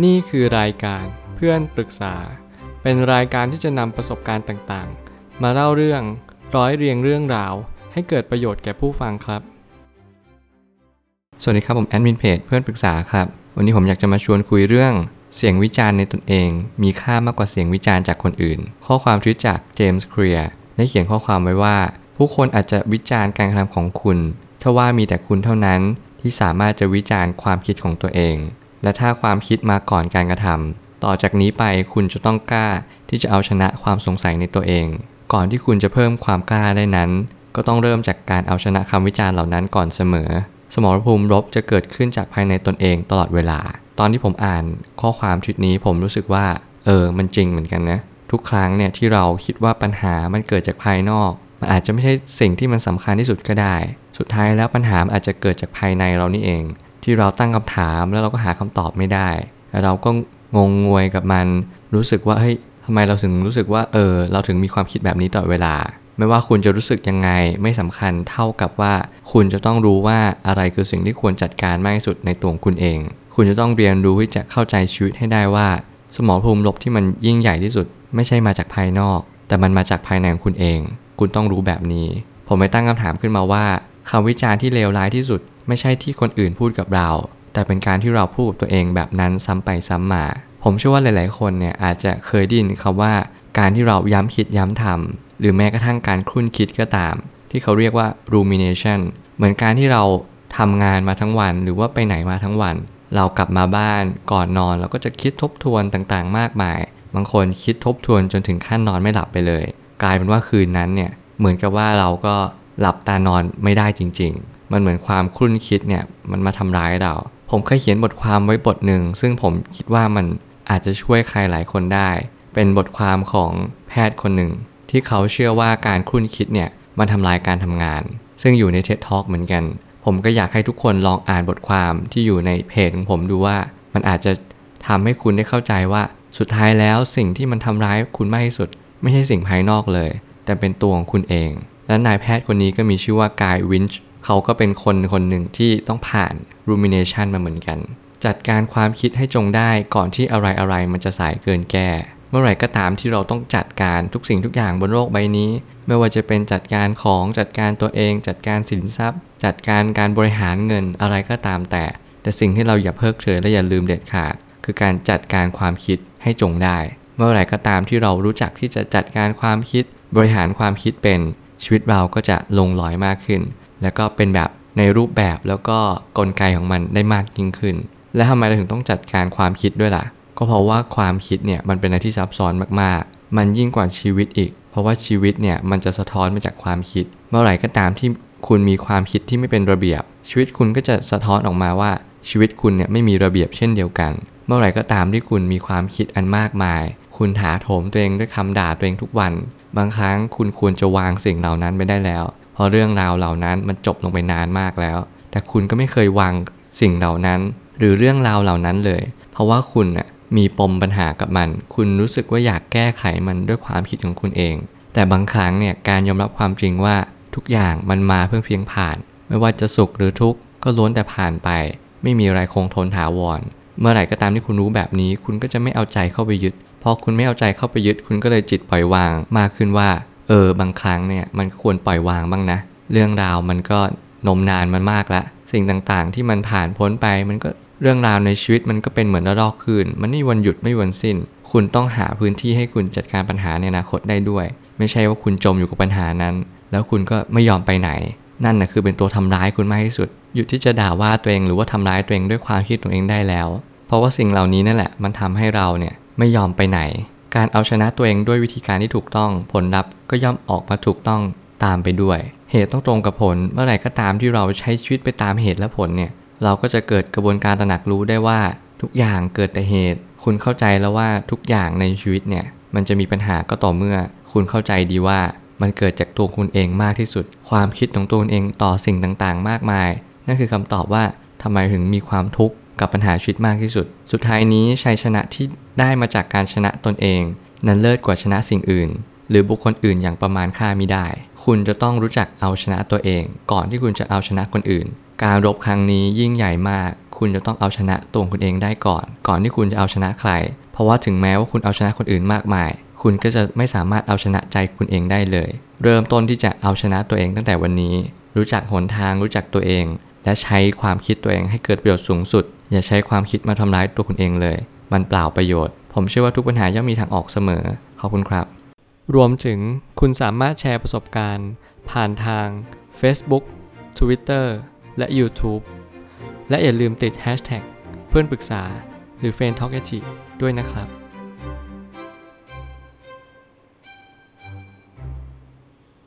นี่คือรายการเพื่อนปรึกษา เป็นรายการที่จะนำประสบการณ์ต่างๆ มาเล่าเรื่องร้อยเรียงเรื่องราว ให้เกิดประโยชน์แก่ผู้ฟังครับ สวัสดีครับผมแอดมินเพจเพื่อนปรึกษาครับ วันนี้ผมอยากจะมาชวนคุยเรื่องเสียงวิจารณ์ในตนเอง มีค่ามากกว่าเสียงวิจารณ์จากคนอื่น ข้อความทวิตจากเจมส์เคลียร์ได้เขียนข้อความไว้ว่า ผู้คนอาจจะวิจารณ์การกระทำของคุณถ้าว่ามีแต่คุณเท่านั้นที่สามารถจะวิจารณ์ความคิดของตัวเอง และถ้าความคิดมาก่อนการกระทำต่อจากนี้ไปคุณจะต้องกล้าที่จะเอาชนะความสงสัยในตัวเอง ก่อนที่คุณจะเพิ่มความกล้าได้นั้น ก็ต้องเริ่มจากการเอาชนะคำวิจารณ์เหล่านั้นก่อนเสมอ สมรภูมิรบจะเกิดขึ้นจากภายในตนเองตลอดเวลา ตอนที่ผมอ่านข้อความชุดนี้ผมรู้สึกว่า เออ มันจริงเหมือนกันนะ ทุกครั้งเนี่ยที่เราคิดว่าปัญหามันเกิดจากภายนอก มันอาจจะไม่ใช่สิ่งที่มันสำคัญที่สุดก็ได้ สุดท้ายแล้วปัญหาอาจจะเกิดจากภายในเรานี่เอง ที่เราตั้งคำถามแล้วเราก็หาคำตอบไม่ได้ เราก็งงงวยกับมันรู้สึกว่าเฮ้ยทำไมเราถึงรู้สึกว่าเออเราถึงมีความคิดแบบนี้ตลอดเวลา ไม่ว่าคุณจะรู้สึกยังไงไม่สำคัญเท่ากับว่าคุณจะต้องรู้ว่าอะไรคือสิ่งที่ควรจัดการมากที่สุดในตัวคุณเอง คุณจะต้องเรียนรู้ที่จะเข้าใจชีวิตให้ได้ว่า สมองภูมิลบที่มันยิ่งใหญ่ที่สุด ไม่ใช่มาจากภายนอก แต่มันมาจากภายในของคุณเอง คุณต้องรู้แบบนี้ ผมไปตั้งคำถามขึ้นมาว่าคำวิจารณ์ที่เลวร้ายที่สุด ไม่ใช่ที่คนอื่นพูดกับเรา แต่เป็นการที่เราพูดกับตัวเองแบบนั้นซ้ำไปซ้ำมา ผมเชื่อว่าหลาย ๆ คนเนี่ยอาจจะเคยได้ยินคำว่า การที่เราย้ำคิดย้ำทำหรือแม้กระทั่งการคลุ่นคิดก็ตาม ที่เขาเรียกว่า rumination เหมือนการที่เราทำงานมาทั้งวัน หรือว่าไปไหนมาทั้งวัน เรากลับมาบ้านก่อนนอนเราก็จะคิดทบทวนต่างๆ มากมาย บางคนคิดทบทวนจนถึงขั้นนอนไม่หลับไปเลย กลายเป็นว่าคืนนั้นเนี่ยเหมือนกับว่าเราก็หลับตานอนไม่ได้จริง ๆ มันเหมือนความคลุ่นคิดเนี่ยมันมาทำร้ายเรา ผมเคยเขียนบทความไว้บทหนึ่ง ซึ่งผมคิดว่ามันอาจจะช่วยใครหลายคนได้ เป็นบทความของแพทย์คนหนึ่ง ที่เขาเชื่อว่าการคลุ่นคิดเนี่ยมันทำลายการทำงาน ซึ่งอยู่ใน TED Talk เหมือนกัน ผมก็อยากให้ทุกคนลองอ่านบทความที่อยู่ในเพจของผมดูว่า มันอาจจะทำให้คุณได้เข้าใจว่าสุดท้ายแล้วสิ่งที่มันทำร้ายคุณมากที่สุด ไม่ใช่สิ่งภายนอกเลย แต่เป็นตัวของคุณเอง และนายแพทย์คนนี้ก็มีชื่อว่ากายวินช์ เขาก็เป็นคนคนหนึ่งที่ต้องผ่าน rumination มาเหมือนกัน จัดการความคิดให้จงได้ก่อนที่อะไรอะไรมันจะสายเกินแก้เมื่อไหร่ก็ตามที่เราต้องจัดการทุกสิ่งทุกอย่างบนโลกใบนี้ ไม่ว่าจะเป็นจัดการของจัดการตัวเอง จัดการสินทรัพย์ จัดการการบริหารเงินอะไรก็ตามแต่ แต่สิ่งที่เราอย่าเพิกเฉยและอย่าลืมเด็ดขาด คือการจัดการความคิดให้จงได้ เมื่อไหร่ก็ตามที่เรารู้จักที่จะจัดการความคิด บริหารความคิดเป็นชีวิตเราก็จะลงรอยมากขึ้น แล้วก็เป็นแบบในรูปแบบแล้วก็กลไกของมันได้มากยิ่งขึ้น และทำไมเราถึงต้องจัดการความคิดด้วยล่ะ ก็เพราะว่าความคิดเนี่ยมันเป็นอะไรที่ซับซ้อนมากๆ มันยิ่งกว่าชีวิตอีก เพราะว่าชีวิตเนี่ยมันจะสะท้อนมาจากความคิด เมื่อไหร่ก็ตามที่คุณมีความคิดที่ไม่เป็นระเบียบ ชีวิตคุณก็จะสะท้อนออกมาว่าชีวิตคุณเนี่ยไม่มีระเบียบเช่นเดียวกัน เมื่อไหร่ก็ตามที่คุณมีความคิดอันมากมาย คุณถาโถมตัวเองด้วยคำด่าตัวเองทุกวัน บางครั้งคุณควรจะวางสิ่งเหล่านั้นไปได้แล้ว เพราะเรื่องราวเหล่านั้นมันจบลงไปนานมากแล้ว แต่คุณก็ไม่เคยวางสิ่งเหล่านั้น หรือเรื่องราวเหล่านั้นเลย เพราะว่าคุณน่ะมีปมปัญหากับมัน คุณรู้สึกว่าอยากแก้ไขมันด้วยความคิดของคุณเอง แต่บางครั้งเนี่ยการยอมรับความจริงว่าทุกอย่างมันมาเพื่อเพียงผ่าน ไม่ว่าจะสุขหรือทุกข์ก็ล้วนแต่ผ่านไป ไม่มีอะไรคงทนถาวร เมื่อไหร่ก็ตามที่คุณรู้แบบนี้ คุณก็จะไม่เอาใจเข้าไปยึดพอคุณไม่เอาใจเข้าไปยึด คุณก็เลยจิตปล่อยวาง มากขึ้นว่า เออบางครั้งเนี่ยมันควรปล่อยวางบ้างนะ เรื่องราวมันก็นมนานมันมากละ สิ่งต่างๆ ที่มันผ่านพ้นไปมันก็เรื่องราวในชีวิตมันก็เป็นเหมือนระลอกคืน มันไม่มีวันหยุดไม่มีวันสิ้น คุณต้องหาพื้นที่ให้คุณจัดการปัญหาในอนาคตได้ด้วย ไม่ใช่ว่าคุณจมอยู่กับปัญหานั้น แล้วคุณก็ไม่ยอมไปไหน นั่นนะคือเป็นตัวทำร้ายคุณมากที่สุด หยุดที่จะด่าว่าตัวเองหรือว่าทำร้ายตัวเองด้วยความคิดตัวเองได้แล้ว เพราะว่าสิ่งเหล่านี้นั่นแหละมันทำให้เราเนี่ยไม่ยอมไปไหน การเอาชนะตัวเองด้วยวิธีการที่ถูกต้องผลลัพธ์ก็ย่อมออกมาถูกต้องตามไปด้วย เหตุต้องตรงกับผลเมื่อไหร่ก็ตามที่เราใช้ชีวิตไปตามเหตุและผลเนี่ยเราก็จะเกิดกระบวนการตระหนักรู้ได้ว่าทุกอย่างเกิดแต่เหตุ คุณเข้าใจแล้วว่าทุกอย่างในชีวิตเนี่ยมันจะมีปัญหาก็ต่อเมื่อ คุณเข้าใจดีว่ามันเกิดจากตัวคุณเองมากที่สุด ความคิดของตัวคุณเองต่อสิ่งต่างๆ มากมาย นั่นคือคำตอบว่าทำไมถึงมีความทุกข์ กับปัญหาชีวิตมากที่สุด สุดท้ายนี้ชัยชนะที่ได้มาจากการชนะตนเอง นั้นเลิศกว่าชนะสิ่งอื่น หรือบุคคลอื่นอย่างประมาณค่ามิได้ คุณจะต้องรู้จักเอาชนะตัวเอง ก่อนที่คุณจะเอาชนะคนอื่น การรบครั้งนี้ยิ่งใหญ่มากคคุณจะต้องเอาชนะตัวคุณเองได้ก่อน ก่อนที่คุณจะเอาชนะใคร เพราะว่าถึงแม้ว่าคุณเอาชนะคนอื่นมากมาย คุณก็จะไม่สามารถเอาชนะใจคุณเองได้เลย เริ่มต้นที่จะเอาชนะตัวเองตั้งแต่วันนี้ รู้จักหนทางรู้จักตัวเอง และใช้ความคิดตัวเองให้เกิดประโยชน์สูงสุด อย่าใช้ความคิดมาทำร้ายตัวคุณเองเลย มันเปล่าประโยชน์ ผมเชื่อว่าทุกปัญหาย่อมมีทางออกเสมอ ขอบคุณครับ รวมถึงคุณสามารถแชร์ประสบการณ์ ผ่านทาง Facebook Twitter และ YouTube และอย่าลืมติด Hashtag เพื่อนปรึกษาหรือ f r ร e n d Talk ด้วยนะครับ